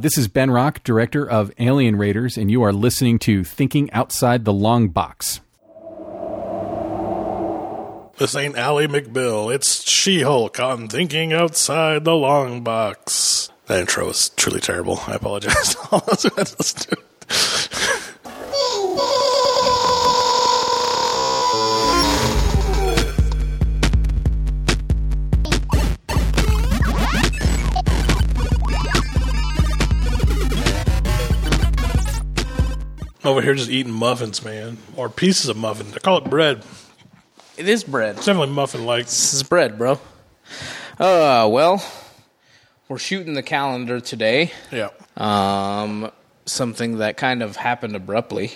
This is Ben Rock, director of Alien Raiders, and you are listening to Thinking Outside the Long Box. This ain't Ally McBeal. It's She Hulk on Thinking Outside the Long Box. That intro was truly terrible. I apologize. Over here just eating muffins, man. Or pieces of muffin. They call it bread. It is bread. It's definitely muffin like. This is bread, bro. Uh, well, we're shooting the calendar today. Yeah. Um, something that kind of happened abruptly.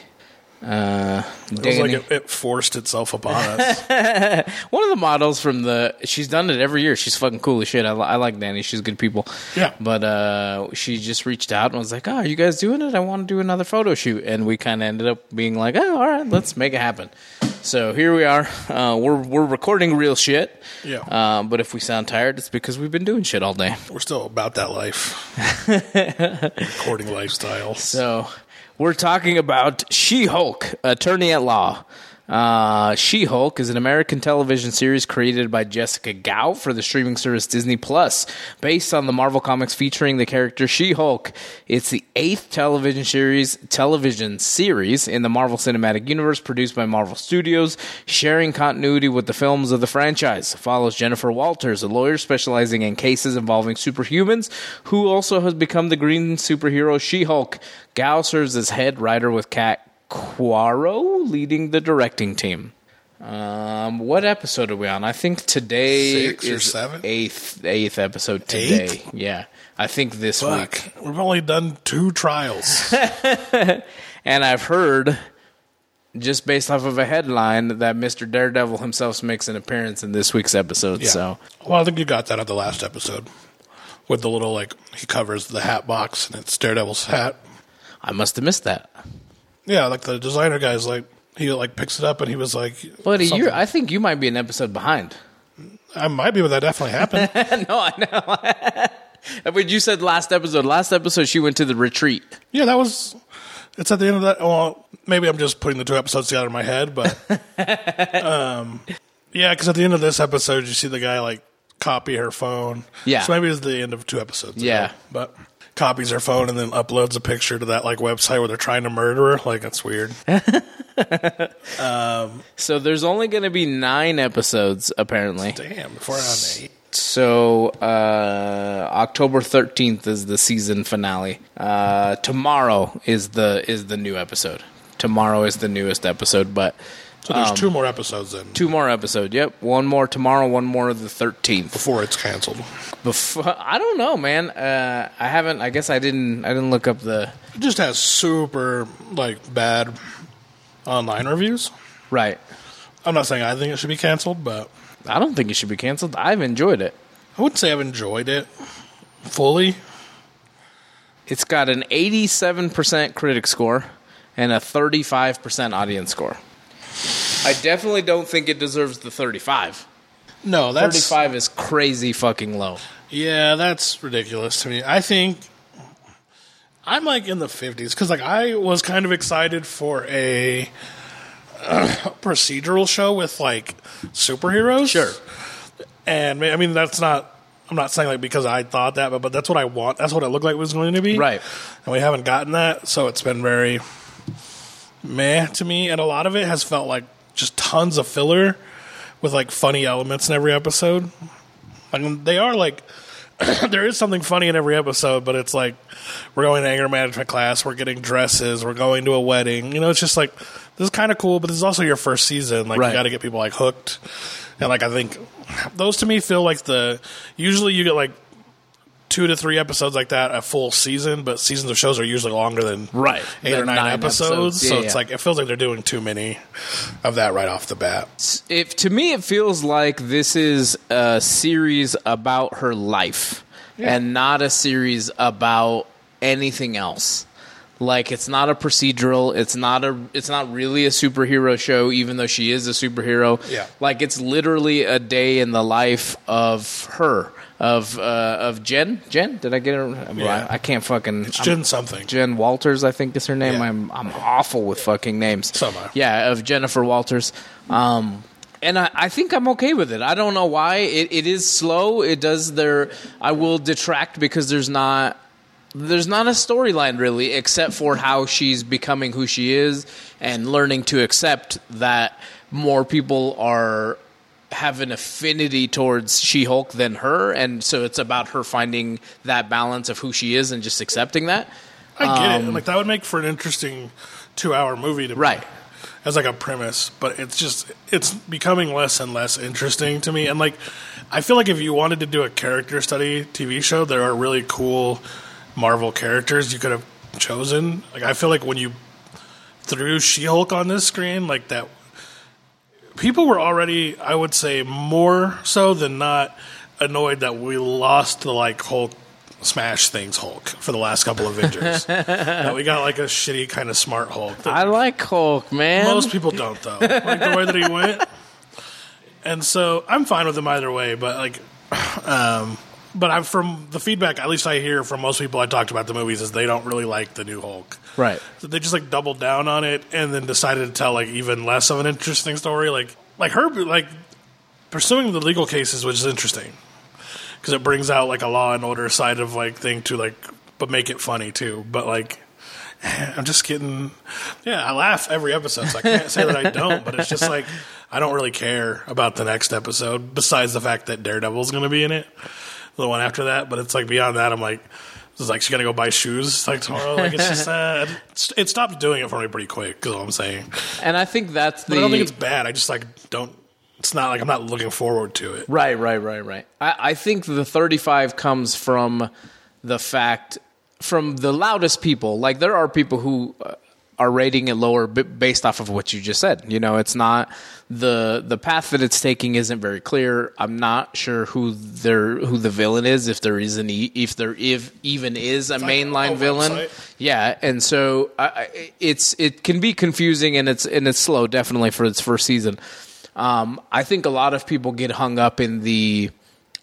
Uh, It was like it, it forced itself upon us. one of the models from the, she's done it every year. She's fucking cool as shit. I, I like Danny. She's good people. Yeah. But uh, she just reached out and was like, "Oh, are you guys doing it? I want to do another photo shoot." And we kind of ended up being like, "Oh, all right, let's make it happen." So here we are. Uh, we're we're recording real shit. Yeah. Um, but if we sound tired, it's because we've been doing shit all day. We're still about that life. Recording lifestyle. So we're talking about She Hulk, Attorney at Law. Uh, she Hulk is an American television series created by Jessica Gao for the streaming service Disney Plus, based on the Marvel comics featuring the character She Hulk. It's the eighth television series television series in the Marvel Cinematic Universe, produced by Marvel Studios, sharing continuity with the films of the franchise. Follows Jennifer Walters, a lawyer specializing in cases involving superhumans, who also has become the green superhero She Hulk. Gao serves as head writer with Kat Coiro leading the directing team. Um, what episode are we on? I think today Six or is seven? eighth eighth episode today. Eighth? Yeah, I think this Fuck. week. We've only done two trials. And I've heard, just based off of a headline, that Mister Daredevil himself makes an appearance in this week's episode. Yeah. So Well, I think you got that on the last episode. With the little, like, he covers the hat box and it's Daredevil's hat. I must have missed that. Yeah, like the designer guy's like, he like picks it up and he was like, something. you, I think you might be an episode behind. I might be, but that definitely happened. no, I know. but you said last episode. Last episode, she went to the retreat. yeah, that was. It's at the end of that. Well, maybe I'm just putting the two episodes together in my head, but um, yeah, because at the end of this episode, you see the guy like copy her phone. Yeah. so maybe it's the end of two episodes. ago. Yeah. but copies her phone and then uploads a picture to that like website where they're trying to murder her. Like that's weird. So there's only going to be nine episodes apparently. Damn, before on eight. So uh, October 13th is the season finale. Uh, tomorrow is the is the new episode. Tomorrow is the newest episode, but So there's two more episodes then two more episodes. Yep, one more tomorrow, one more the 13th. before it's canceled. Before, I don't know, man. Uh, I haven't. I guess I didn't. I didn't look up the It just has super like bad online reviews. right. I'm not saying I think it should be canceled, but I don't think it should be canceled. I've enjoyed it. I wouldn't say I've enjoyed it fully. It's got an 87% critic score and a 35% audience score. I definitely don't think it deserves the 35. No, that's 35 is crazy fucking low. yeah, that's ridiculous to me. I think I'm like in the 50s because like I was kind of excited for a uh, procedural show with like superheroes. Sure. and I mean that's not. I'm not saying like because I thought that, but but that's what I want. That's what it looked like it was going to be. Right. And we haven't gotten that, so it's been very meh to me. And a lot of it has felt like just tons of filler with like funny elements in every episode. I mean, they are like there is something funny in every episode, but it's like we're going to anger management class, we're getting dresses, we're going to a wedding. You know, it's just like this is kind of cool, but this is also your first season. Like Right. you got to get people like hooked, and like I think those to me feel like the usually you get like two to three episodes like that a full season, but seasons of shows are usually longer than Right. eight or nine, nine episodes. episodes. So Yeah, it's like it feels like they're doing too many of that right off the bat. If to me it feels like this is a series about her life and not a series about anything else. Like it's not a procedural, it's not a it's not really a superhero show even though she is a superhero. Yeah. Like it's literally a day in the life of her. Of uh, of Jen. Jen, did I get it? Yeah. I, I can't fucking. It's I'm- Jen something. Jen Walters, I think is her name. Yeah. I'm I'm awful with fucking names. So am I. Yeah, of Jennifer Walters. Um, and I, I think I'm okay with it. I don't know why. It, it is slow. It does there. I will detract because there's not there's not a storyline really, except for how she's becoming who she is and learning to accept that more people are have an affinity towards She-Hulk than her, and so it's about her finding that balance of who she is and just accepting that. I get it. Like that would make for an interesting two-hour movie to me. Um, Right. as like a premise, but it's just it's becoming less and less interesting to me. And like, I feel like if you wanted to do a character study TV show, there are really cool Marvel characters you could have chosen. Like, I feel like when you threw She-Hulk on this screen, like that, people were already, I would say, more so than not annoyed that we lost the like Hulk smash things Hulk for the last couple of Avengers. that we got like a shitty kind of smart Hulk. I like Hulk, man. most people don't though. Like the way that he went. And so I'm fine with him either way, but like um but I'm from the feedback at least I hear from most people I talked about the movies is they don't really like the new Hulk. right. So they just like doubled down on it and then decided to tell like even less of an interesting story. Like like her like pursuing the legal cases, which is interesting because it brings out like a law and order side of like thing to like, but make it funny too. But like, I'm just getting, yeah, I laugh every episode, so I can't say that I don't. But it's just like I don't really care about the next episode besides the fact that Daredevil's going to be in it, the one after that. But it's like beyond that, I'm like. It's like she's gonna go buy shoes like tomorrow. Like it's just uh, it stopped doing it for me pretty quick. Is all I'm saying. And I think that's the But I don't think it's bad. I just like don't. It's not like I'm not looking forward to it. Right, right, right, right. I, I think the 35 comes from the fact, from the loudest people. Like, there are people who uh, are rating it lower b- based off of what you just said. You know, it's not the the path that it's taking isn't very clear. I'm not sure who their who the villain is, if there is any, if there if even is a mainline a villain. website. Yeah, and so I, I, it's it can be confusing and it's and it's slow definitely for its first season. Um, I think a lot of people get hung up in the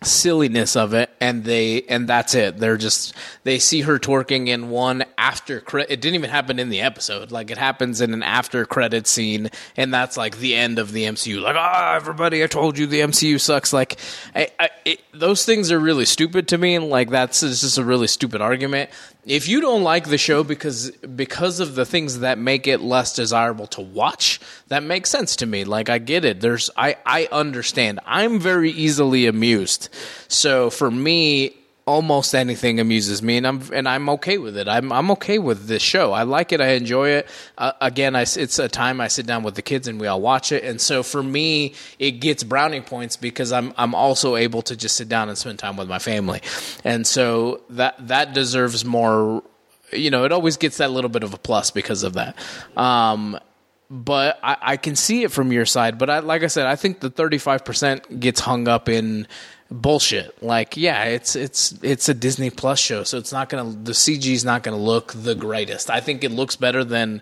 silliness of it and they and that's it. They're just they see her twerking in one after credit it didn't even happen in the episode. Like it happens in an after credit scene and that's like the end of the mcu like ah everybody i told you the mcu sucks. Like I, I, it, those things are really stupid to me and like that's just a really stupid argument if you don't like the show because because of the things that make it less desirable to watch that makes sense to me. Like i get it. There's i i understand. I'm very easily amused. So for me almost anything amuses me and i'm and i'm okay with it. I'm i'm okay with this show. I like it. I enjoy it. Uh, again I, it's a time i sit down with the kids and we all watch it. And so for me it gets browning points because i'm i'm also able to just sit down and spend time with my family. And so that that deserves more you know it always gets that little bit of a plus because of that. Um but I, I can see it from your side. But I, like I said, I think the thirty five percent gets hung up in bullshit. Like, yeah, it's it's it's a Disney Plus show, so it's not gonna the CG is not gonna look the greatest. I think it looks better than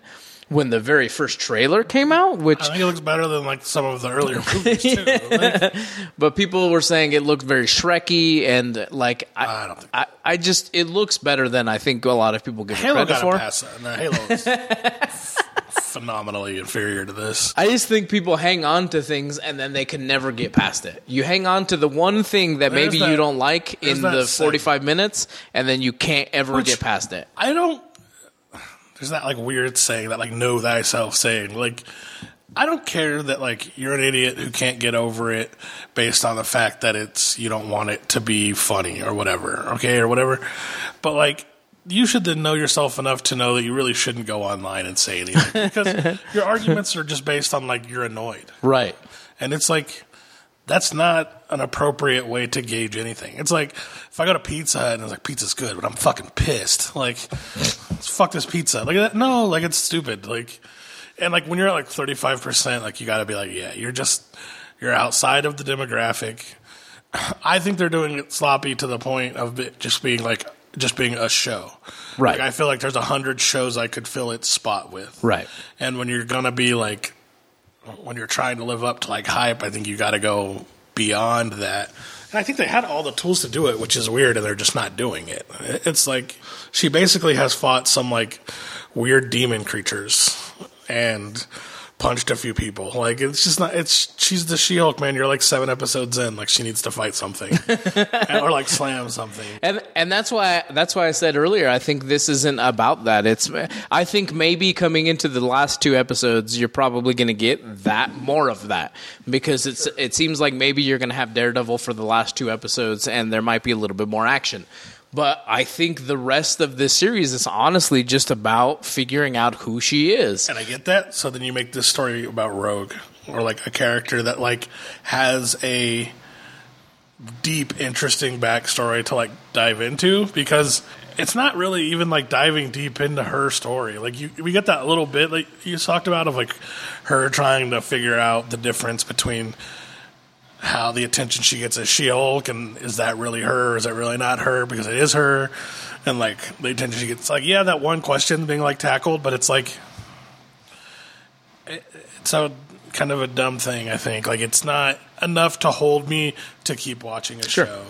when the very first trailer came out, which I think it looks better than like some of the earlier movies too. Like, but people were saying it looked very Shreky and like I, I don't think- I, I just it looks better than I think a lot of people give it credit got for. a pass. No, Halo is phenomenally inferior to this. I just think people hang on to things and then they can never get past it. You hang on to the one thing that There's maybe that- you don't like in the saying. 45 minutes and then you can't ever Which- get past it. I don't. There's that like weird saying that like know thyself saying like. I don't care that like you're an idiot who can't get over it based on the fact that it's you don't want it to be funny or whatever, okay, or whatever. But like you should then know yourself enough to know that you really shouldn't go online and say anything because your arguments are just based on like you're annoyed. Right. And it's like that's not an appropriate way to gauge anything. It's like if I go to Pizza Hut and it's like pizza's good, but I'm fucking pissed. Like fuck this pizza. Like that no, like it's stupid. Like and like when you're at like 35%, like you got to be like, yeah, you're just you're outside of the demographic. I think they're doing it sloppy to the point of just being like just being a show. Right. Like I feel like there's a hundred shows I could fill its spot with. Right. And when you're gonna be like, when you're trying to live up to like hype, I think you got to go beyond that And I think they had all the tools to do it, which is weird, and they're just not doing it. It's like she basically has fought some like weird demon creatures and punched a few people. Like it's just not. It's she's the She Hulk man. You're like seven episodes in. Like she needs to fight something or like slam something. And and that's why that's why I said earlier. I think this isn't about that. It's I think maybe coming into the last two episodes, you're probably going to get that more of that because it's it seems like maybe you're going to have Daredevil for the last two episodes, and there might be a little bit more action. But I think the rest of this series is honestly just about figuring out who she is. And I get that. So then you make this story about Rogue or like a character that like has a deep, interesting backstory to like dive into because it's not really even like diving deep into her story. Like you, we get that little bit like you talked about of like her trying to figure out the difference between how the attention she gets as She-Hulk, and is that really her? Or is that really not her? Because it is her, and like the attention she gets. Like, yeah, that one question being like tackled, but it's like it's a kind of a dumb thing. I think like it's not enough to hold me to keep watching a Sure. show.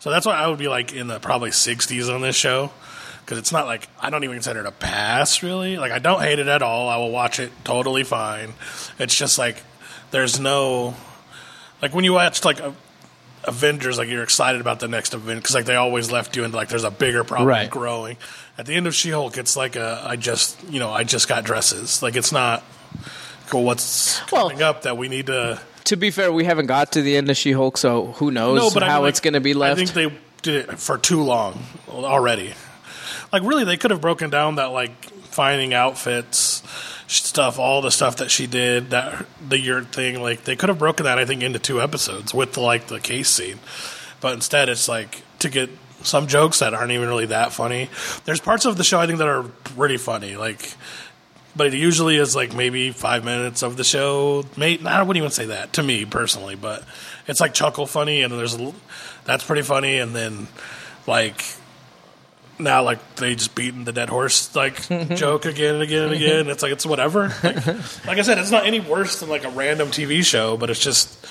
So that's why I would be like in the probably 60s on this show. Because it's not like I don't even consider it a pass, really. Like I don't hate it at all. I will watch it totally fine. It's just like there's no like when you watch like a, Avengers, like you're excited about the next event because like they always left you in like there's a bigger problem Right. growing. At the end of She-Hulk, it's like a I just you know I just got dresses. Like it's not cool. What's Well- coming up that we need to To be fair, we haven't got to the end of She Hulk, so who knows no, but how mean, like, it's going to be left. I think they did it for too long already. Like really, they could have broken down that like finding outfits stuff, all the stuff that she did, that the yurt thing. Like they could have broken that, I think, into two episodes with like the case scene. But instead, it's like to get some jokes that aren't even really that funny. There's parts of the show I think that are pretty funny, like. But it usually is like maybe five minutes of the show. May I wouldn't even say that to me personally, but it's like chuckle funny, and there's that's pretty funny, and then like now like they just beating the dead horse like joke again and again and mm-hmm. again. It's like it's whatever. Like, like I said, it's not any worse than like a random TV show, but it's just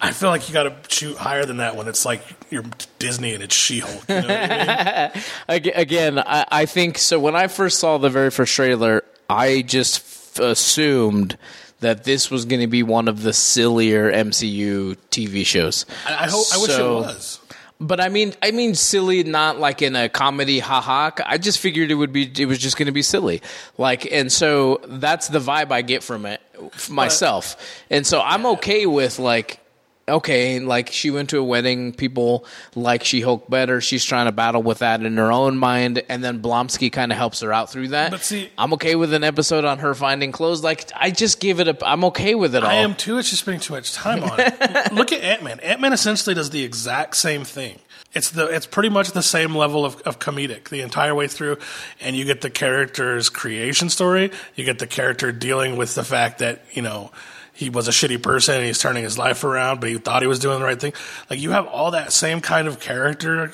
I feel like you got to shoot higher than that when it's like you're Disney and it's She-Hulk. You know I mean? Again, I, I think so. When I first saw the very first trailer, I just f- assumed that this was going to be one of the sillier MCU TV shows. I, I hope. I wish it was. But I mean, I mean silly, not like in a comedy, haha. I just figured it would be, it was just going to be silly, like, and so that's the vibe I get from it myself, and so I'm okay with like. Okay, like she went to a wedding, people like She Hulk better. She's trying to battle with that in her own mind, and then Blonsky kind of helps her out through that. But see- I'm okay with an episode on her finding clothes. Like I just give it a, I'm okay with it all. I am too. It's just spending too much time on it. Look at Ant Man. Ant Man essentially does the exact same thing. It's the it's pretty much the same level of, of comedic the entire way through, and you get the character's creation story. You get the character dealing with the fact that you know he was a shitty person and he's turning his life around, but he thought he was doing the right thing. Like you have all that same kind of character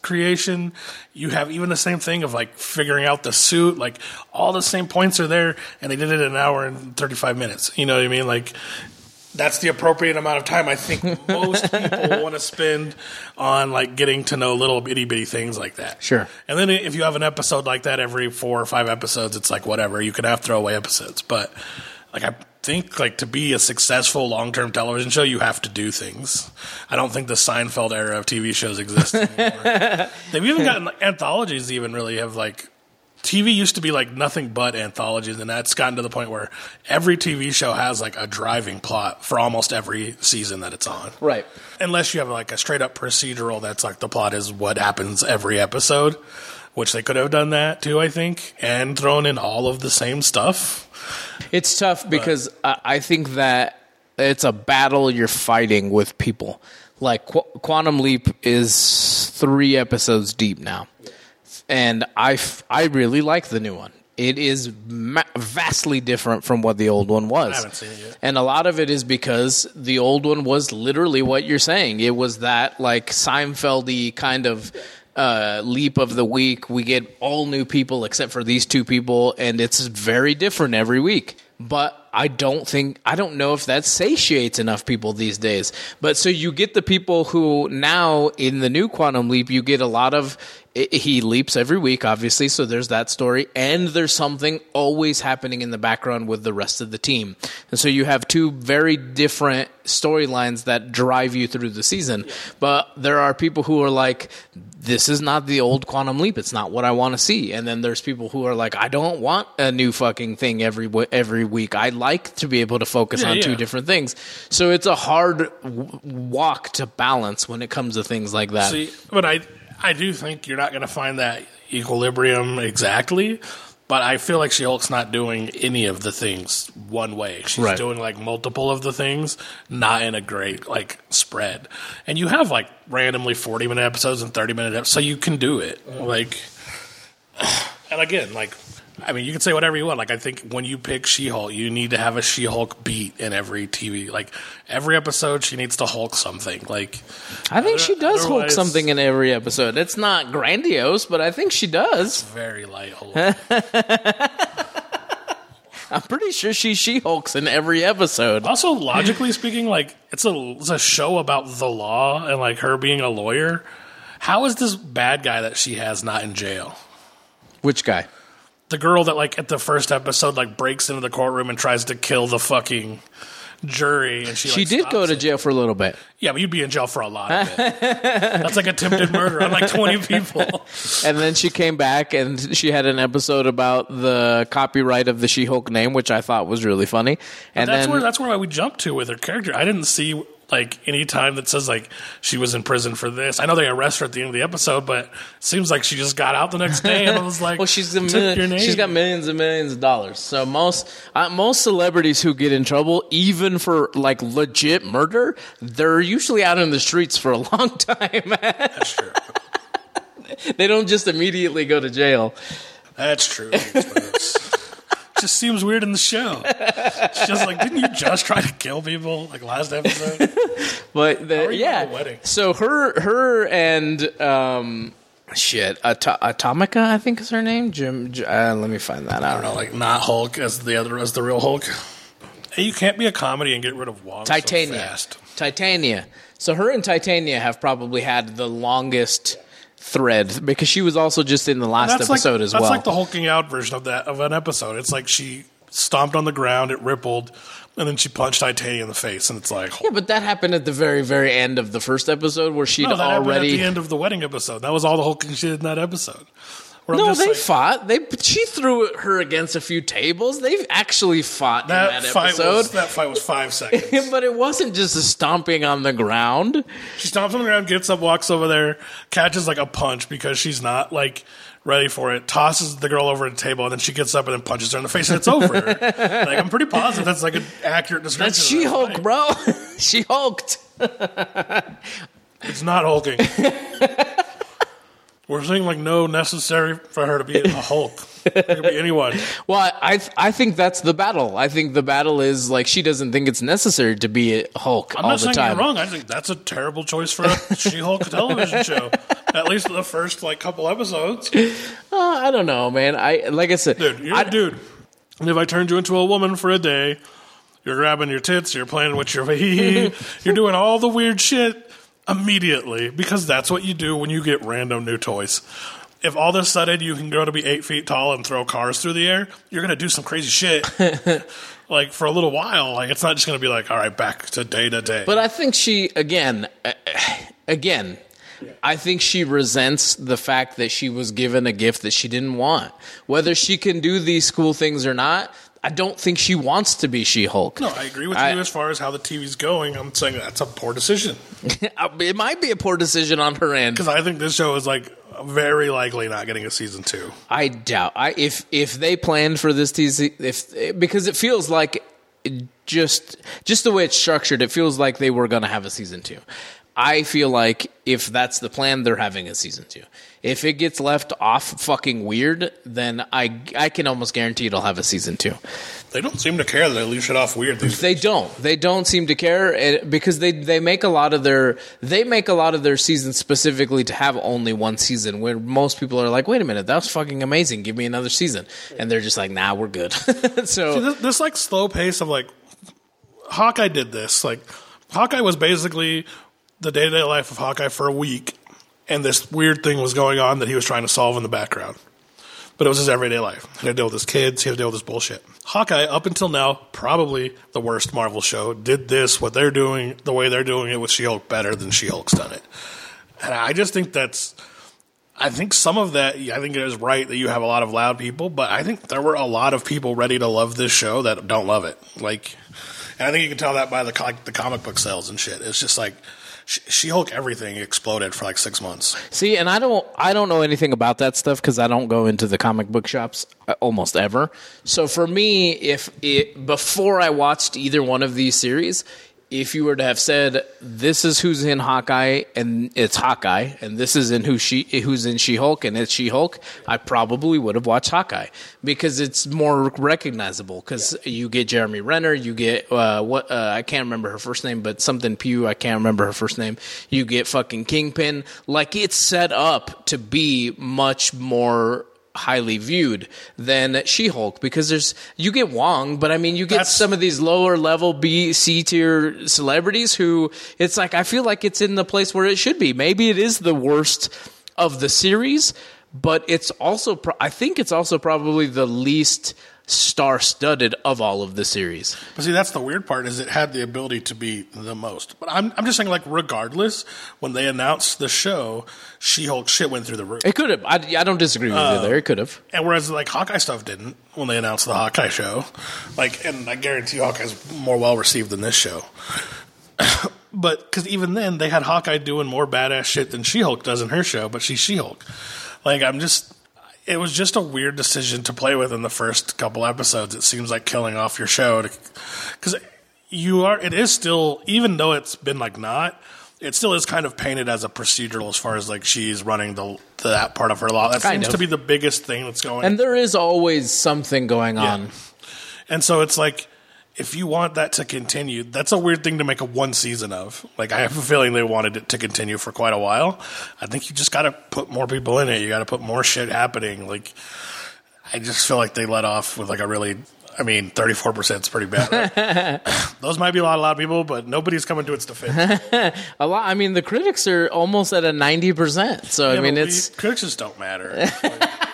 creation. You have even the same thing of like figuring out the suit. Like all the same points are there, and they did it in an hour and thirty five minutes. You know what I mean? Like that's the appropriate amount of time I think most people want to spend on like getting to know little bitty bitty things like that. Sure. And then if you have an episode like that every four or five episodes, it's like whatever. You can have throwaway episodes, but like I think like to be a successful long term television show, you have to do things. I don't think the Seinfeld era of TV shows exists anymore. They've even gotten like, anthologies. Even really have like TV used to be like nothing but anthologies, and that's gotten to the point where every TV show has like a driving plot for almost every season that it's on. right. Unless you have like a straight up procedural that's like the plot is what happens every episode, which they could have done that too, I think, and thrown in all of the same stuff. It's tough because I, I think that it's a battle you're fighting with people. Like Qu- Quantum Leap is three episodes deep now, and I f- I really like the new one. It is ma- vastly different from what the old one was. I haven't seen it yet. And a lot of it is because the old one was literally what you're saying. It was that like Seinfeldy kind of uh, leap of the week. We get all new people except for these two people, and it's very different every week. but I don't think I don't know if that satiates enough people these days. But so you get the people who now in the new Quantum Leap, you get a lot of i- he leaps every week, obviously. So there's that story, and there's something always happening in the background with the rest of the team, and so you have two very different storylines that drive you through the season. But there are people who are like, this is not the old Quantum Leap. It's not what I want to see. And then there's people who are like, I don't want a new fucking thing every every week. I like to be able to focus Yeah, on two different things. So it's a hard w- walk to balance when it comes to things like that. See, but I I do think you're not going to find that equilibrium exactly. But I feel like She Hulk's not doing any of the things one way. She's Right. doing like multiple of the things, not in a great like spread. And you have like randomly 40 minute episodes and 30 minute episodes, so you can do it. Mm-hmm. Like, and again, like, I mean, you can say whatever you want. Like, I think when you pick She Hulk, you need to have a She Hulk beat in every TV. Like, every episode, she needs to Hulk something. Like, I think she does Hulk Otherwise- something in every episode. It's not grandiose, but I think she does. very light Hulk. I'm pretty sure she she Hulks in every episode. Also, logically speaking, like it's a it's a show about the law and like her being a lawyer. How is this bad guy that she has not in jail? Which guy? The girl that like at the first episode like breaks into the courtroom and tries to kill the fucking jury, and she She like, did go to it. jail for a little bit. Yeah, but you'd be in jail for a lot of it. That's like attempted murder on like twenty people. And then she came back and she had an episode about the copyright of the She Hulk name, which I thought was really funny. And that's then where that's where we jumped to with her character. I didn't see like any time that says like she was in prison for this. I know they arrest her at the end of the episode, but it seems like she just got out the next day and I was like, well, she's a "Took your million, name." she's got millions and millions of dollars. So most uh, most celebrities who get in trouble, even for like legit murder, they're usually out in the streets for a long time. That's true. they don't just immediately go to jail. That's true. Just seems weird in the show. It's just like, didn't you just try to kill people like last episode? But the, yeah, at a wedding? so her her and um shit Ato- Atomica, I think is her name. Jim. Uh, let me find that I don't know, like not Hulk as the other as the real Hulk. Hey, you can't be a comedy and get rid of Wong Titania. so fast. Titania. So her and Titania have probably had the longest thread because she was also just in the last episode like as that's well. That's like the hulking out version of that of an episode. It's like she stomped on the ground, it rippled, and then she punched Titania in the face, and it's like yeah, but that happened at the very, very end of the first episode where she'd no, happened at the end of the wedding episode. That was all the hulking she did in that episode. No, they like, fought. They she threw her against a few tables. They've actually fought that, in that fight episode. was that fight was five seconds. but it wasn't just a stomping on the ground. She stomps on the ground, gets up, walks over there, catches like a punch because she's not like ready for it, tosses the girl over the table, and then she gets up and then punches her in the face, and it's over. like I'm pretty positive that's like an accurate description. That's She Hulk, bro. she hulked. It's not hulking. We're saying like no necessary for her to be a Hulk. It could be anyone. Well, I I think that's the battle. I think the battle is like she doesn't think it's necessary to be a Hulk I'm all not the saying time. you're wrong. I think that's a terrible choice for a She-Hulk television show. At least the first like couple episodes. Uh, I don't know, man. I like I said, Dude, you're I, a dude. And if I turned you into a woman for a day, you're grabbing your tits, you're playing with your you're doing all the weird shit immediately because that's what you do when you get random new toys. If all of a sudden you can grow to be eight feet tall and throw cars through the air, you're gonna do some crazy shit. like for a little while, like it's not just gonna be like, all right, back to day to day. But I think she again, uh, again. I think she resents the fact that she was given a gift that she didn't want. Whether she can do these cool things or not, I don't think she wants to be She Hulk. no, I agree with I- you as far as how the TV's going. I'm saying that's a poor decision it might be a poor decision on her end. because I think this show is like very likely not getting a season two. I doubt. I if if they planned for this TZ, if because it feels like just just the way it's structured, it feels like they were going to have a season two. I feel like if that's the plan, they're having a season two. If it gets left off fucking weird, then I I can almost guarantee it'll have a season two. They don't seem to care that they leave shit off weird. These They don't. They don't seem to care eh, because they they make a lot of their they make a lot of their seasons specifically to have only one season. Where most people are like, wait a minute, that was fucking amazing. Give me another season, and they're just like, nah, we're good. so this, this like slow pace of like Hawkeye did this. Like Hawkeye was basically the day to day life of Hawkeye for a week, and this weird thing was going on that he was trying to solve in the background. But it was his everyday life. He had to deal with his kids. He had to deal with his bullshit. Hawkeye, up until now, probably the worst Marvel show, did this, what they're doing, the way they're doing it with She Hulk better than She Hulk's done it. And I just think that's. I think some of that, I think it is right that you have a lot of loud people, but I think there were a lot of people ready to love this show that don't love it. Like, and I think you can tell that by the, like, the comic book sales and shit. It's just like, She Hulk everything exploded for like six months. See, and I don't I don't know anything about that stuff because I don't go into the comic book shops uh, almost ever. So for me, if it before I watched either one of these series, if you were to have said this is who's in Hawkeye and it's Hawkeye, and this is in who she who's in She Hulk and it's She Hulk, I probably would have watched Hawkeye because it's more recognizable. Because you get Jeremy Renner, you get uh, what uh, I can't remember her first name, but something Pugh. I can't remember her first name. You get fucking Kingpin, like it's set up to be much more highly viewed than She-Hulk because there's you get Wong, but I mean you get That's- some of these lower level B C tier celebrities who it's like I feel like it's in the place where it should be. Maybe it is the worst of the series, but it's also pro- I think it's also probably the least star studded of all of the series. But see, that's the weird part is it had the ability to be the most. But I'm, I'm just saying, like, regardless, when they announced the show, She-Hulk shit went through the roof. It could have. I, I don't disagree with you um, there. It could have. And whereas like Hawkeye stuff didn't when they announced the Hawkeye show, like, and I guarantee Hawkeye's more well received than this show. but because even then they had Hawkeye doing more badass shit than She Hulk does in her show, but she's She Hulk. Like I'm just, it was just a weird decision to play with in the first couple episodes. It seems like killing off your show because you are. It is still, even though it's been like not. It still is kind of painted as a procedural as far as like she's running the that part of her law. That Kind seems of. to be the biggest thing that's going. On. And there is always something going on. And so it's like, if you want that to continue, that's a weird thing to make a one season of. Like, I have a feeling they wanted it to continue for quite a while. I think you just got to put more people in it. You got to put more shit happening. Like, I just feel like they let off with like a really. I mean, thirty four percent is pretty bad. Those might be a lot, a lot of people, but nobody's coming to its defense. A lot. I mean, the critics are almost at a ninety percent. So I mean, it's. we, critics just don't matter.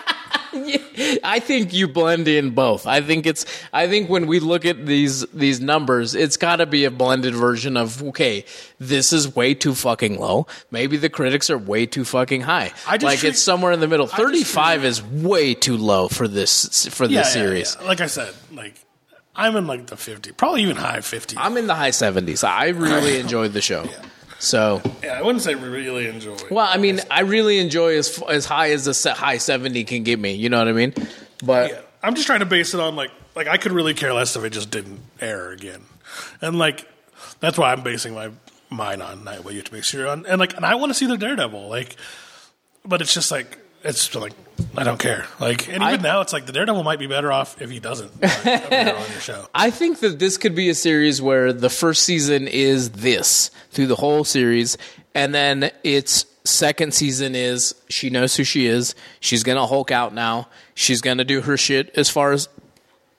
I think you blend in both. I think it's. I think when we look at these these numbers, it's got to be a blended version of okay, this is way too fucking low. Maybe the critics are way too fucking high. I just like treat- it's somewhere in the middle. Thirty five treat- is way too low for this for this yeah, yeah, series. yeah. Like I said, like I'm in like the fifty, probably even high fifty. I'm in the high seventies. I really enjoyed the show. So yeah, I wouldn't say really enjoy. Well, I mean, I really enjoy as as high as the high seventy can get me. You know what I mean? But Yeah, I'm just trying to base it on like like I could really care less if it just didn't air again, and like that's why I'm basing my mine on Night What You Have to Make Sure on, and like and I want to see the Daredevil, like, but it's just like it's like I don't care, like, and even I- now it's like the Daredevil might be better off if he doesn't appear on your show. I think that this could be a series where the first season is this through the whole series, and then its second season is she knows who she is. She's gonna Hulk out now. She's gonna do her shit as far as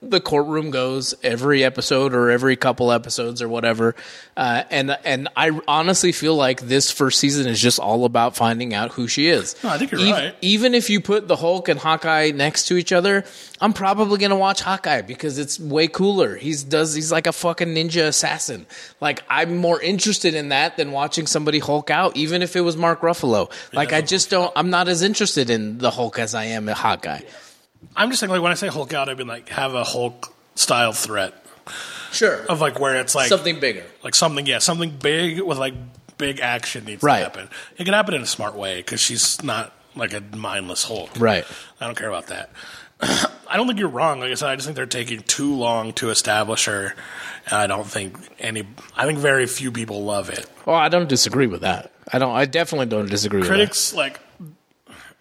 the courtroom goes every episode or every couple episodes or whatever uh, and and I honestly feel like this first season is just all about finding out who she is. No, I think you're right. Even if you put the Hulk and Hawkeye next to each other, I'm probably gonna watch Hawkeye because it's way cooler. He's does he's like a fucking ninja assassin. Like I'm more interested in that than watching somebody Hulk out, even if it was Mark Ruffalo. Like I just don't. I'm not as interested in the Hulk as I am in Hawkeye. I'm just saying like when I say Hulk out, I mean like have a Hulk style threat Sure, of like where it's like something bigger. like something yeah something big with like big action needs Right. to happen. It can happen in a smart way because she's not like a mindless Hulk. Right. I don't care about that. I don't think you're wrong. Like I said, I just think they're taking too long to establish her. And I don't think any. I think very few people love it. Well, I don't disagree with that. I don't. I definitely don't disagree with that. Critics like.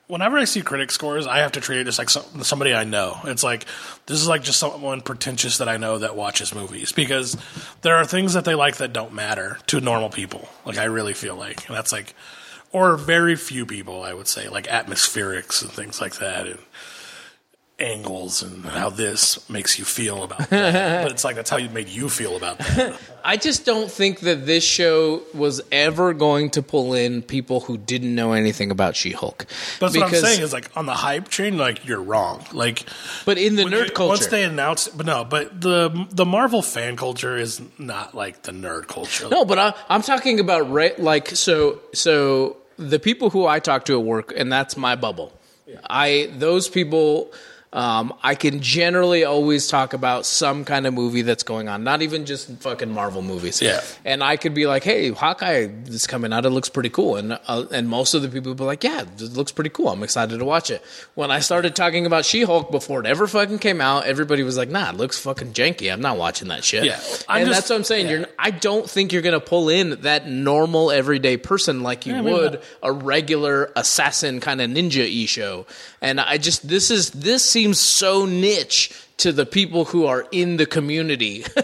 Whenever I see critic scores, I have to treat it just like some, somebody I know. It's like this is like just someone pretentious that I know that watches movies because there are things that they like that don't matter to normal people. Like I really feel like, and that's like, or very few people, I would say, like atmospherics and things like that, and angles and how this makes you feel about that. but it's like that's how you made you feel about that. I just don't think that this show was ever going to pull in people who didn't know anything about She-Hulk. That's what I'm saying is like on the hype train, like you're wrong. Like, but in the nerd culture, once they announced, but no, but the the Marvel fan culture is not like the nerd culture. No, but I, I'm talking about re- like so so the people who I talk to at work, and that's my bubble. I those people. Um, I can generally always talk about some kind of movie that's going on, not even just fucking Marvel movies. Yeah. and I could be like, "Hey, Hawkeye is coming out. It looks pretty cool," and uh, and most of the people would be like, "Yeah, it looks pretty cool. I'm excited to watch it." When I started talking about She-Hulk before it ever fucking came out, everybody was like, "Nah, it looks fucking janky. I'm not watching that shit." Yeah. I'm and just- that's what I'm saying. yeah. You're I don't think you're going to pull in that normal everyday person like you Yeah, would a regular assassin kind of ninja e show. And I just this is this seems so niche to the people who are in the community.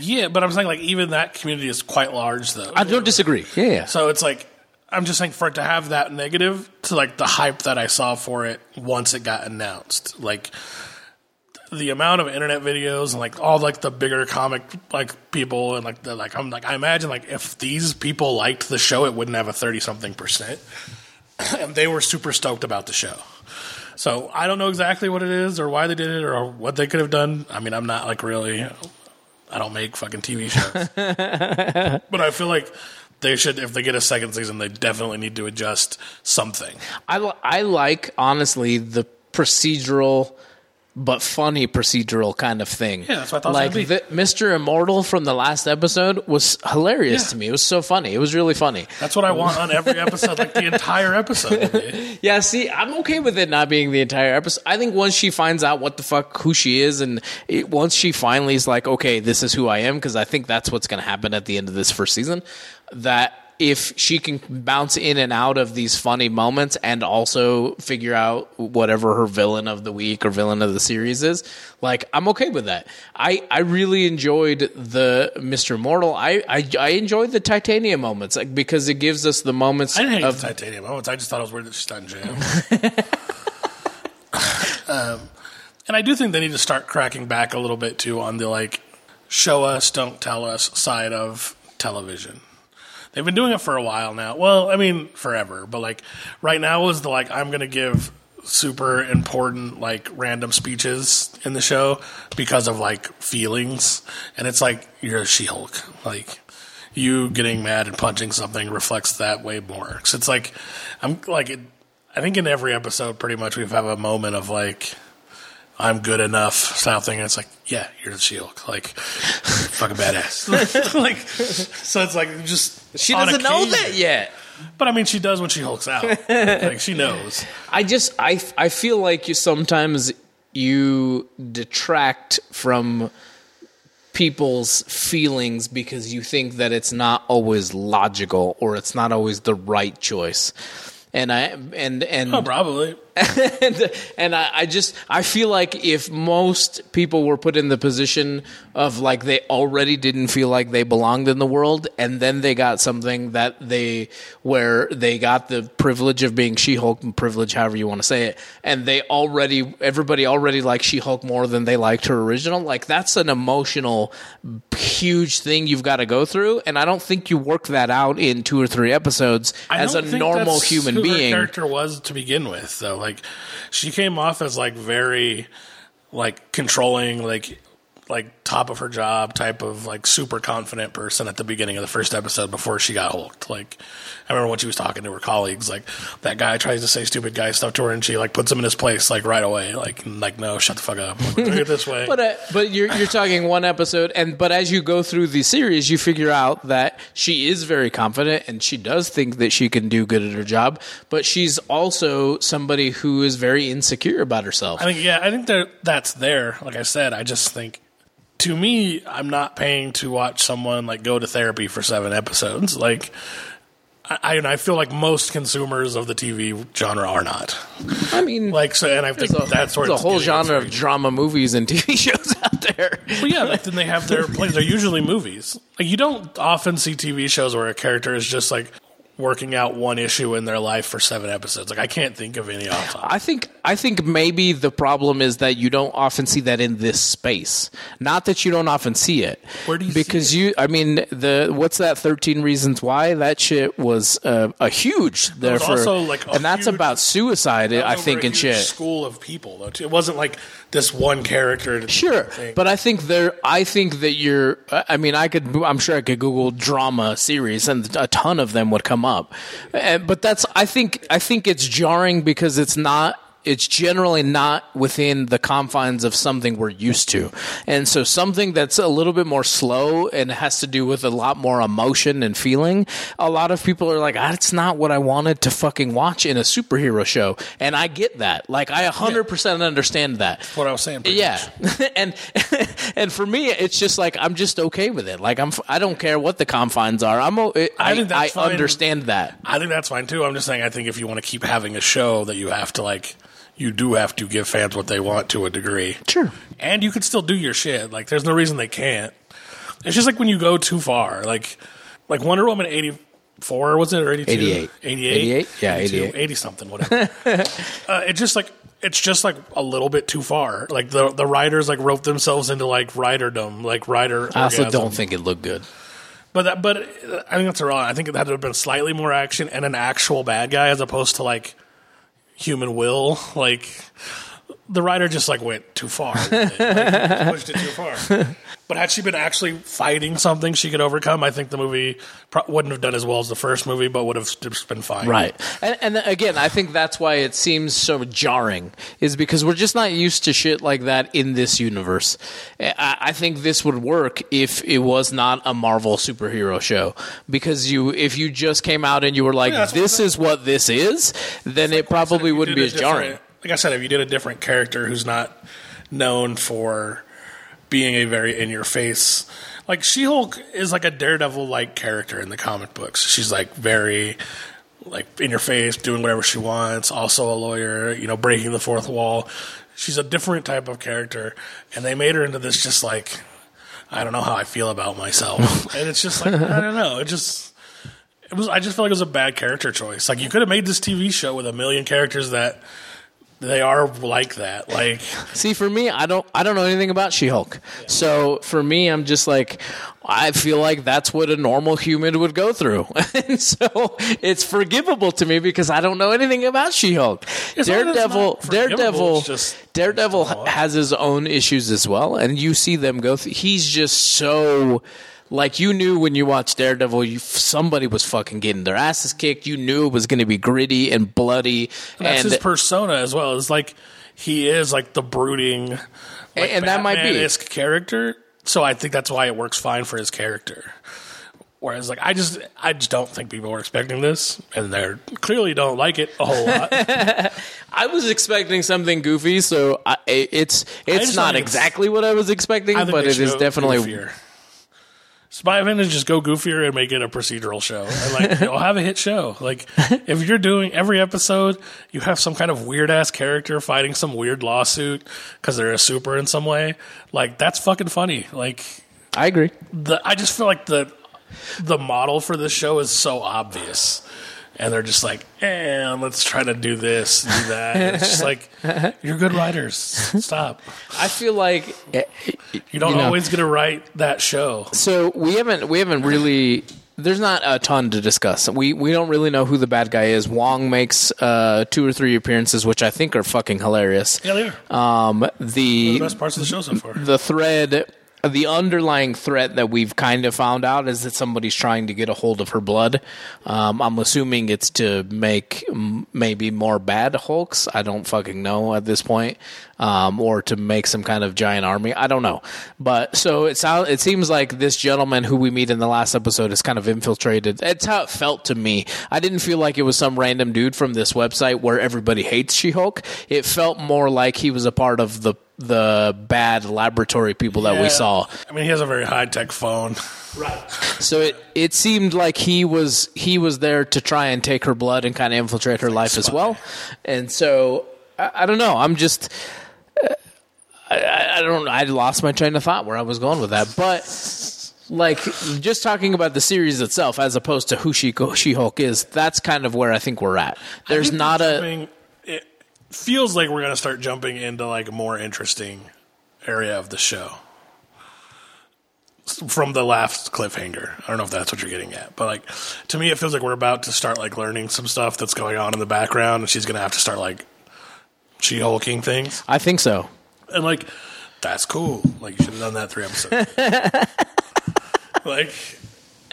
Yeah, but I'm saying like even that community is quite large though. I don't disagree. Yeah. so it's like I'm just saying for it to have that negative to like the hype that I saw for it once it got announced, like the amount of internet videos and like all like the bigger comic like people and like the like I'm like I imagine like if these people liked the show, it wouldn't have a thirty something percent, and they were super stoked about the show. So I don't know exactly what it is or why they did it or what they could have done. I mean, I'm not like really. I don't make fucking TV shows, but I feel like they should. If they get a second season, they definitely need to adjust something. I I like honestly the procedural but funny procedural kind of thing. Yeah, that's what I thought it Like the, Mr. Immortal from the last episode was hilarious Yeah. to me. It was so funny. It was really funny. That's what I want on every episode, like the entire episode. Yeah, see, I'm okay with it not being the entire episode. I think once she finds out what the fuck who she is, and it, once she finally is like, okay, this is who I am, because I think that's what's going to happen at the end of this first season. That if she can bounce in and out of these funny moments and also figure out whatever her villain of the week or villain of the series is, like I'm okay with that. I I really enjoyed the Mr. Mortal. I I, I enjoyed the Titanium moments like because it gives us the moments I didn't hate of the titanium moments. I just thought it was weird that she's not in jail. um, and I do think they need to start cracking back a little bit too on the like show us, don't tell us side of television. They've been doing it for a while now. Well, I mean, forever, but like right now is the like I'm to give super important like random speeches in the show because of like feelings and it's like you're a She-Hulk. Like you getting mad and punching something reflects that way more. So it's like I'm like it, I think in every episode pretty much we have a moment of like I'm good enough style thing and it's like yeah you're the She-Hulk like fucking badass. Like so it's like just she doesn't know that yet. but I mean she does when she hulks out. Like she knows. I just I I feel like you sometimes you detract from people's feelings because you think that it's not always logical or it's not always the right choice. And I and and oh probably and, and I, I just I feel like if most people were put in the position of like they already didn't feel like they belonged in the world, and then they got something that they where they got the privilege of being She-Hulk, privilege however you want to say it, and they already everybody already liked She-Hulk more than they liked her original. Like that's an emotional huge thing you've got to go through, and I don't think you work that out in two or three episodes I as a normal human being. Character was to begin with, though. Like she came off as like very like controlling, like like top of her job type of like super confident person at the beginning of the first episode before she got hulked. Like I remember when she was talking to her colleagues, like that guy tries to say stupid guy stuff to her and she like puts him in his place like right away. Like like no, shut the fuck up. Like, it this way. But uh, but you're you're talking one episode, and but as you go through the series, you figure out that she is very confident, and she does think that she can do good at her job. But she's also somebody who is very insecure about herself. I think yeah, I think that that's there. Like I said, I just think to me, I'm not paying to watch someone like go to therapy for seven episodes. Like I, and I feel like most consumers of the TV genre are not. I mean, Like so, and I think a, that's where there's a whole genre of drama movies and TV shows out there. Well, yeah, like then they have their plays. They're usually movies. Like you don't often see TV shows where a character is just like working out one issue in their life for seven episodes. Like I can't think of any off. top. I think I think maybe the problem is that you don't often see that in this space. Not that you don't often see it. Where do you see because you? I mean, the what's that? Thirteen Reasons Why? That shit was uh, a huge. There for, also, like, and that's about suicide. I think and huge shit. School of people though. Too. It wasn't like this one character. Sure, but I think there. I think that you're. I mean, I could. I'm sure I could Google drama series, and a ton of them would come up. Uh, but that's. I think. I think it's jarring because it's not. It's generally not within the confines of something we're used to, and so something that's a little bit more slow and has to do with a lot more emotion and feeling. A lot of people are like, ah, "That's not what I wanted to fucking watch in a superhero show," and I get that. Like, I 100 percent understand that. what I was saying. Yeah, and and for me, it's just like I'm just okay with it. Like I'm, I don't care what the confines are. I'm, I, I think that's I understand that. I think that's fine too. I'm just saying. I think if you want to keep having a show, that you have to like, you do have to give fans what they want to a degree. Sure. and you could still do your shit. Like, there's no reason they can't. It's just like when you go too far. Like, like Wonder Woman eighty four was it or eighty two? 88. 88? 88? Yeah, 88. 80 something, whatever. uh, it's just like it's just like a little bit too far. Like the the writers like wrote themselves into like writerdom, like writer. I also orgasm. don't think it looked good. But that, but I think that's wrong. I think it had to have been slightly more action and an actual bad guy as opposed to like human will. Like the writer just like went too far. Like, pushed it too far. But had she been actually fighting something she could overcome, I think the movie pro- wouldn't have done as well as the first movie, but would have just been fine. Right. And, and again, I think that's why it seems so jarring, is because we're just not used to shit like that in this universe. I, I think this would work if it was not a Marvel superhero show. Because you, if you just came out and you were like, Yeah, this I'm is what this is, then it probably wouldn't be as jarring. Like I said, if you did a different character who's not known for being a very in your face, like She Hulk is like a Daredevil like character in the comic books. She's like very like in your face, doing whatever she wants. Also a lawyer, you know, breaking the fourth wall. She's a different type of character, and they made her into this just like I don't know how I feel about myself, and it's just like I don't know. It just it was. I just feel like it was a bad character choice. Like you could have made this TV show with a million characters that they are like that. Like See, for me, I don't, I don't know anything about She-Hulk. So for me, I'm just like, I feel like that's what a normal human would go through, and so it's forgivable to me because I don't know anything about She-Hulk. It's not that it's Daredevil, Daredevil, just- Daredevil has his own issues as well, and you see them go. through He's just so. Like you knew when you watched Daredevil, you, somebody was fucking getting their asses kicked. You knew it was going to be gritty and bloody, that's and his persona as well. It's like he is like the brooding, like And that might be. Batman-esque character. So I think that's why it works fine for his character. Whereas, like, I just, I just don't think people were expecting this, and they're clearly don't like it a whole lot. I was expecting something goofy, so I, it's it's not think it's- exactly what I was expecting, but it is definitely. goofier. Spy Advantage just go goofier and make it a procedural show, and like you'll have a hit show. Like if you're doing every episode, you have some kind of weird ass character fighting some weird lawsuit because they're a super in some way. Like that's fucking funny. Like I agree. the I just feel like the the model for this show is so obvious. And they're just like, eh, let's try to do this, do that. And it's just like, you're good writers. Stop. I feel like eh, You don't You know. always get to write that show. so. We haven't we haven't really. There's not a ton to discuss. We we don't really know who the bad guy is. Wong makes uh, two or three appearances, which I think are fucking hilarious. Yeah, they are. Um, the the best parts of the show so far. the thread the underlying threat that we've kind of found out is that somebody's trying to get a hold of her blood. Um, I'm assuming it's to make m- maybe more bad Hulks. I don't fucking know at this point, um, or to make some kind of giant army. I don't know. But so it sounds. It seems like this gentleman who we meet in the last episode is kind of infiltrated. It's how it felt to me. I didn't feel like it was some random dude from this website where everybody hates She-Hulk. It felt more like he was a part of the the bad laboratory people that we Yeah. saw. I mean, he has a very high tech phone. Right. So it it seemed like he was he was there to try and take her blood and kind of infiltrate her life as well. And so I, I don't know. I'm just uh, I- I, I don't. I lost my train of thought where I was going with that, but. Like just talking about the series itself, as opposed to who she She Hulk is, that's kind of where I think we're at. There's not we're a jumping- It feels like we're going to start jumping into like a more interesting area of the show from the last cliffhanger. I don't know if that's what you're getting at, but like to me, it feels like we're about to start like learning some stuff that's going on in the background, and she's going to have to start like she hulking things, I think so. and like that's cool. Like you should have done that three episodes. like.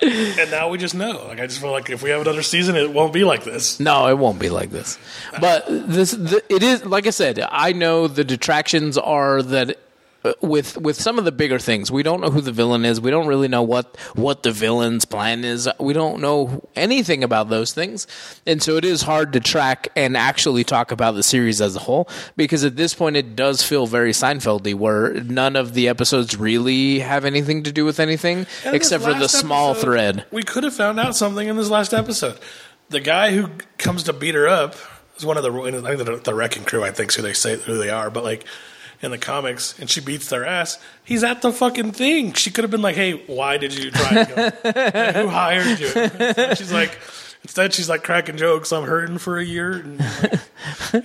And now we just know. Like I just feel like if we have another season, it won't be like this. No, it won't be like this. But this, the, it is like I said. I know the detractions are that Uh, with with some of the bigger things, we don't know who the villain is. We don't really know what what the villain's plan is. We don't know anything about those things, and so it is hard to track and actually talk about the series as a whole because at this point it does feel very Seinfeldy, where none of the episodes really have anything to do with anything And except for the small episode, thread. We could have found out something in this last episode. The guy who comes to beat her up is one of the I think the, the wrecking crew. I think who they say who they are, but like in the comics, and she beats their ass. He's at the fucking thing. She could have been like, "Hey, why did you try? To go? Like, who hired you?" She's like. Instead, she's like cracking jokes. I'm hurting for a year. And like,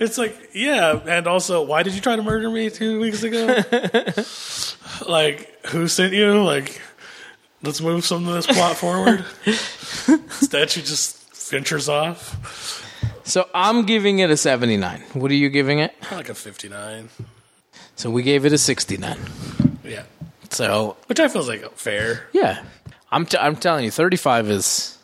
it's like, yeah. And also, why did you try to murder me two weeks ago? like, who sent you? Like, let's move some of this plot forward. Instead, she just ventures off. So I'm giving it a 79. What are you giving it? Like a 59. So we gave it a 69. Yeah. So Which I feel is like fair. yeah, I'm t- I'm telling you, 35 is.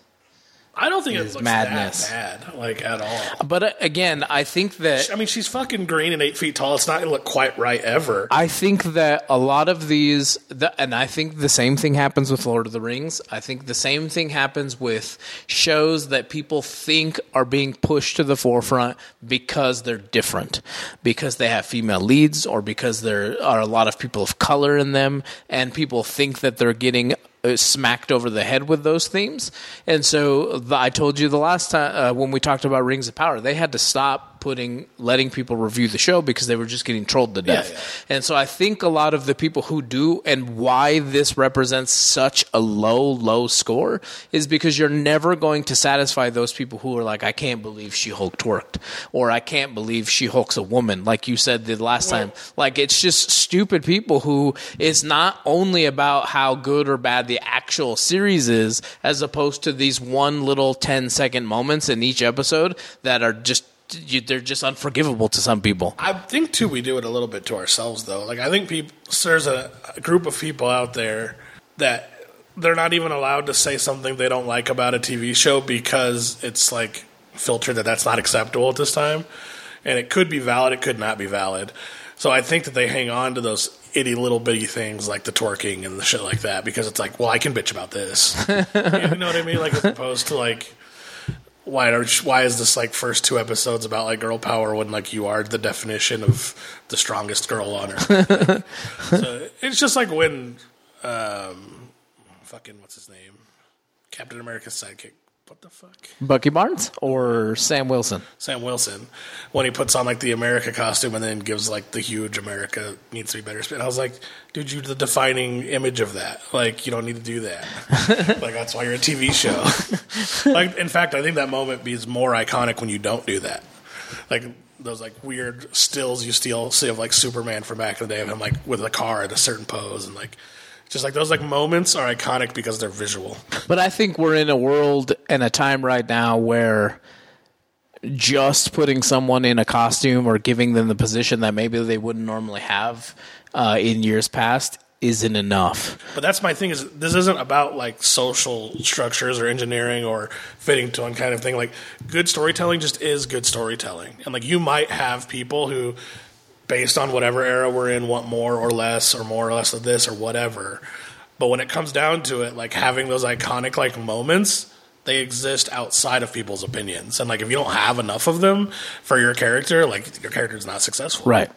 I don't think it looks madness. that bad, like, at all. But uh, again, I think that I mean, she's fucking green and eight feet tall. It's not going to look quite right ever. I think that a lot of these, the, and I think the same thing happens with Lord of the Rings. I think the same thing happens with shows that people think are being pushed to the forefront because they're different, because they have female leads, or because there are a lot of people of color in them, and people think that they're getting smacked over the head with those themes. And so the, I told you the last time uh, when we talked about Rings of Power, they had to stop putting letting people review the show because they were just getting trolled to death. And so I think a lot of the people who do and why this represents such a low low score is because you're never going to satisfy those people who are like I can't believe she Hulk twerked or I can't believe she Hulk's a woman like you said the last time. Like it's just stupid people who it's not only about how good or bad the actual series is as opposed to these one little 10 second moments in each episode that are just you, they're just unforgivable to some people. I think too we do it a little bit to ourselves though. Like I think people there's a, a group of people out there that they're not even allowed to say something they don't like about a TV show because it's like filtered that that's not acceptable at this time. And it could be valid, it could not be valid. So I think that they hang on to those itty little bitty things like the twerking and the shit like that because it's like, well, I can bitch about this. you know what I mean? Like as opposed to like why are why is this like first two episodes about like girl power when like you are the definition of the strongest girl on earth? so it's just like when um fucking what's his name? Captain America's sidekick. What the fuck? Bucky Barnes or Sam Wilson? Sam Wilson when he puts on like the America costume and then gives like the huge America needs to be better spin. I was like, dude, you're the defining image of that. Like, you don't need to do that. like, that's why you're a TV show. like, in fact, I think that moment is more iconic when you don't do that. Like those like weird stills you still see of like Superman from back in the day of him like with a car at a certain pose and like just like those like moments are iconic because they're visual. But I think we're in a world and a time right now where just putting someone in a costume or giving them the position that maybe they wouldn't normally have uh, in years past isn't enough. But that's my thing is this isn't about like social structures or engineering or fitting to one kind of thing. Like good storytelling just is good storytelling. And like you might have people who based on whatever era we're in want more or less or more or less of this or whatever. But when it comes down to it, like having those iconic like moments, they exist outside of people's opinions. And like if you don't have enough of them for your character, like your character's not successful. Right.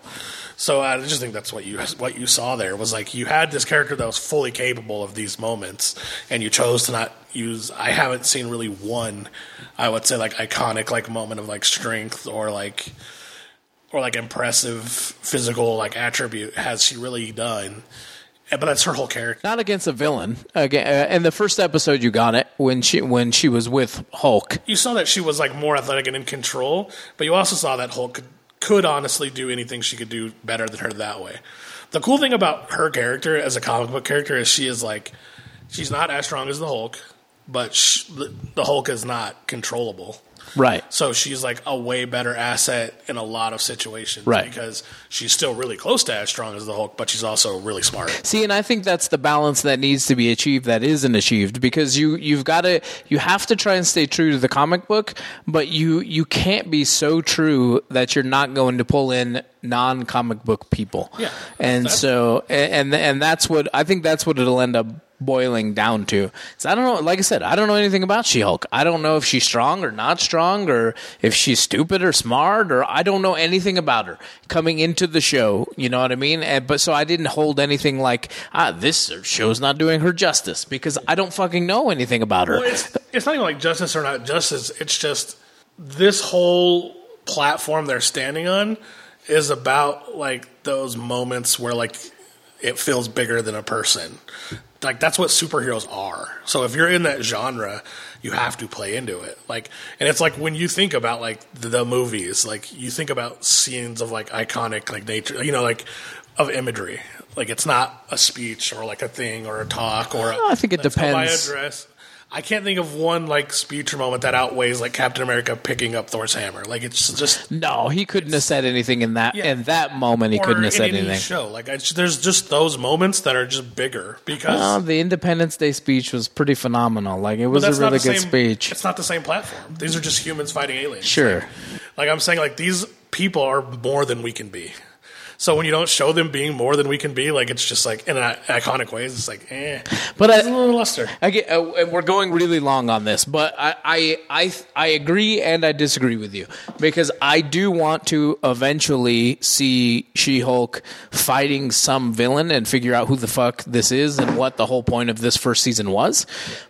So I just think that's what you what you saw there was like you had this character that was fully capable of these moments, and you chose to not use. I haven't seen really one, I would say like iconic like moment of like strength or like or like impressive physical like attribute has she really done. But that's her whole character. Not against a villain. Again, uh, in the first episode, you got it when she when she was with Hulk. You saw that she was like more athletic and in control, but you also saw that Hulk could, could honestly do anything she could do better than her that way. The cool thing about her character as a comic book character is she is like she's not as strong as the Hulk, but sh the, the Hulk is not controllable. Right. So she's like a way better asset in a lot of situations, Right. Because she's still really close to as strong as the Hulk, but she's also really smart. See, and I think that's the balance that needs to be achieved that isn't achieved because you you've got to you have to try and stay true to the comic book, but you you can't be so true that you're not going to pull in non comic book people. Yeah. and so and and that's what I think that's what it'll end up boiling down to. So I don't know. Like I said, I don't know anything about She Hulk. I don't know if she's strong or not strong, or if she's stupid or smart, or I don't know anything about her coming into the show. You know what I mean? And, but so I didn't hold anything like ah, this show's not doing her justice because I don't fucking know anything about her. Well, it's, it's not even like justice or not justice. It's just this whole platform they're standing on is about like those moments where like it feels bigger than a person. Like that's what superheroes are. So if you're in that genre, you have to play into it. Like, and it's like when you think about like the, the movies, like you think about scenes of like iconic like nature, you know, like of imagery. Like it's not a speech or like a thing or a talk or. A, I think it depends. I can't think of one like speech or moment that outweighs like Captain America picking up Thor's hammer. Like it's just No, he couldn't have said anything in that Yeah. in that moment. He couldn't have said any anything. show. Like I, there's just those moments that are just bigger because the Independence Day speech was pretty phenomenal. Like it was a really good same, speech. It's not the same platform. These are just humans fighting aliens. Sure. Like I'm saying, like these people are more than we can be. So when you don't show them being more than we can be, like it's just like in an iconic ways, it's like eh. But I- a little luster. I get, uh, we're going really long on this, but I, I, I, I agree and I disagree with you because I do want to eventually see She-Hulk fighting some villain and figure out who the fuck this is and what the whole point of this first season was.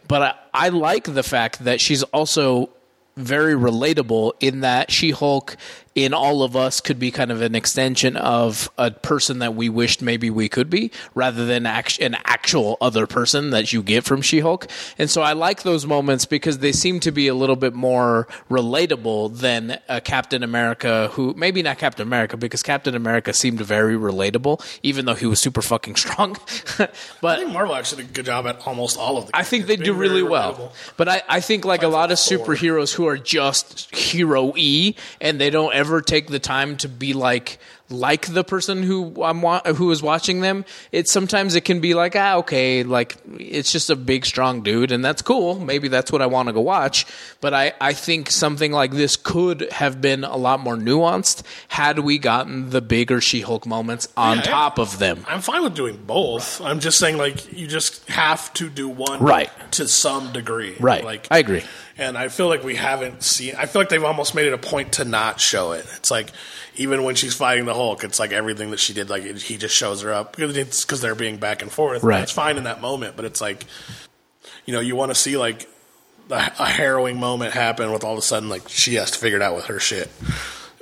But I, I like the fact that she's also very relatable in that She Hulk in all of us could be kind of an extension of a person that we wished maybe we could be rather than act- an actual other person that you get from She Hulk. And so I like those moments because they seem to be a little bit more relatable than a Captain America who maybe not Captain America because Captain America seemed very relatable even though he was super fucking strong. but I think Marvel actually did a good job at almost all of the. I think they do really well. relatable. But I, I think like a lot of Thor. superheroes who are just hero y and they don't ever take the time to be like like the person who I'm wa- who is watching them. It's sometimes it can be like ah okay like it's just a big strong dude and that's cool. Maybe that's what I want to go watch. But I I think something like this could have been a lot more nuanced had we gotten the bigger She-Hulk moments on Yeah, top of them. I'm fine with doing both. I'm just saying, like, you just have to do one Right. to some degree. Right. Like, I agree. And I feel like we haven't seen. I feel like they've almost made it a point to not show it. It's like even when she's fighting the Hulk, it's like everything that she did. Like he just shows her up because it's because they're being back and forth. Right. It's fine in that moment, but it's like you know you want to see like a harrowing moment happen with all of a sudden like she has to figure it out with her shit.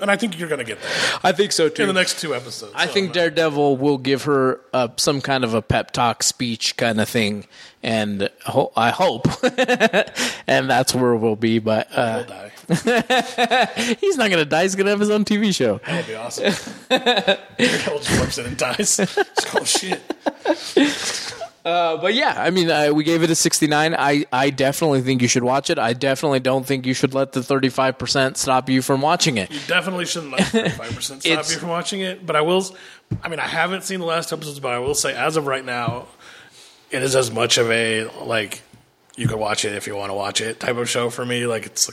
And I think you're gonna get that I think so too. in the next two episodes. I So think Daredevil will give her uh, some kind of a pep talk speech kind of thing, and ho- I hope, and that's where we'll be. But he'll uh, die. he's not going to die. He's going to have his own TV show. That would be awesome. Daredevil just works in and dies. It's, oh shit. Uh, but yeah, I mean, uh, we gave it a 69. I, I definitely think you should watch it. I definitely don't think you should let the 35% stop you from watching it. You definitely shouldn't let 35% stop you from watching it. But I will, I mean, I haven't seen the last episodes, but I will say, as of right now, it is as much of a, like, you could watch it if you want to watch it type of show for me. Like, it's,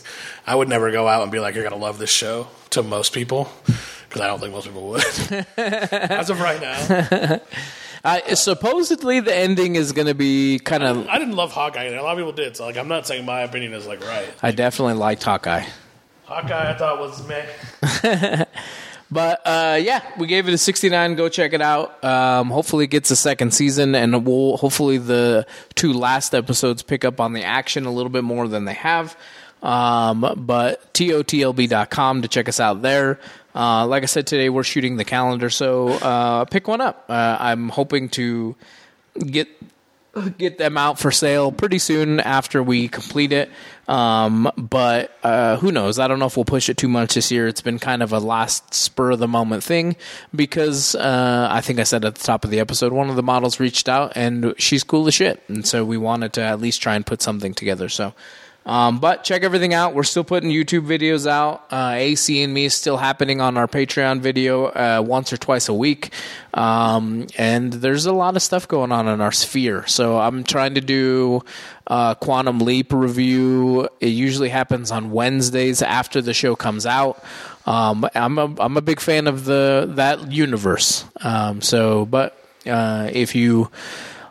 I would never go out and be like, you're going to love this show to most people. Because I don't think most people would. as of right now. Uh, supposedly, the ending is going to be kind of. I didn't love Hawkeye. and A lot of people did. So, like, I'm not saying my opinion is, like, right. I definitely liked Hawkeye. Hawkeye, I thought was meh. But uh, yeah, we gave it a 69. Go check it out. Um, hopefully, it gets a second season, and we'll hopefully the two last episodes pick up on the action a little bit more than they have. Um, but totlb.com to check us out there. Uh, like I said today, we're shooting the calendar, so uh, pick one up. Uh, I'm hoping to get get them out for sale pretty soon after we complete it. Um, but uh, who knows? I don't know if we'll push it too much this year. It's been kind of a last spur of the moment thing because uh, I think I said at the top of the episode, one of the models reached out and she's cool as shit, and so we wanted to at least try and put something together. So. Um, but check everything out. We're still putting YouTube videos out. Uh, AC and me is still happening on our Patreon video uh, once or twice a week. Um, and there's a lot of stuff going on in our sphere. So I'm trying to do uh, Quantum Leap review. It usually happens on Wednesdays after the show comes out. Um, I'm a I'm a big fan of the that universe. Um, so, but uh, if you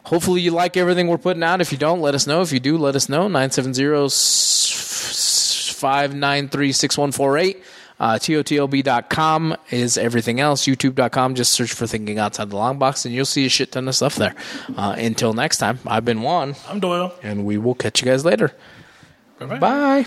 hopefully you like everything we're putting out. If you don't, let us know. If you do, let us know. 970-593-6148. Uh, TOTLB.com is everything else. YouTube.com. Just search for Thinking Outside the Long Box and you'll see a shit ton of stuff there. Uh, until next time, I've been Juan I'm Doyle. and we will catch you guys later. Bye-bye. Bye.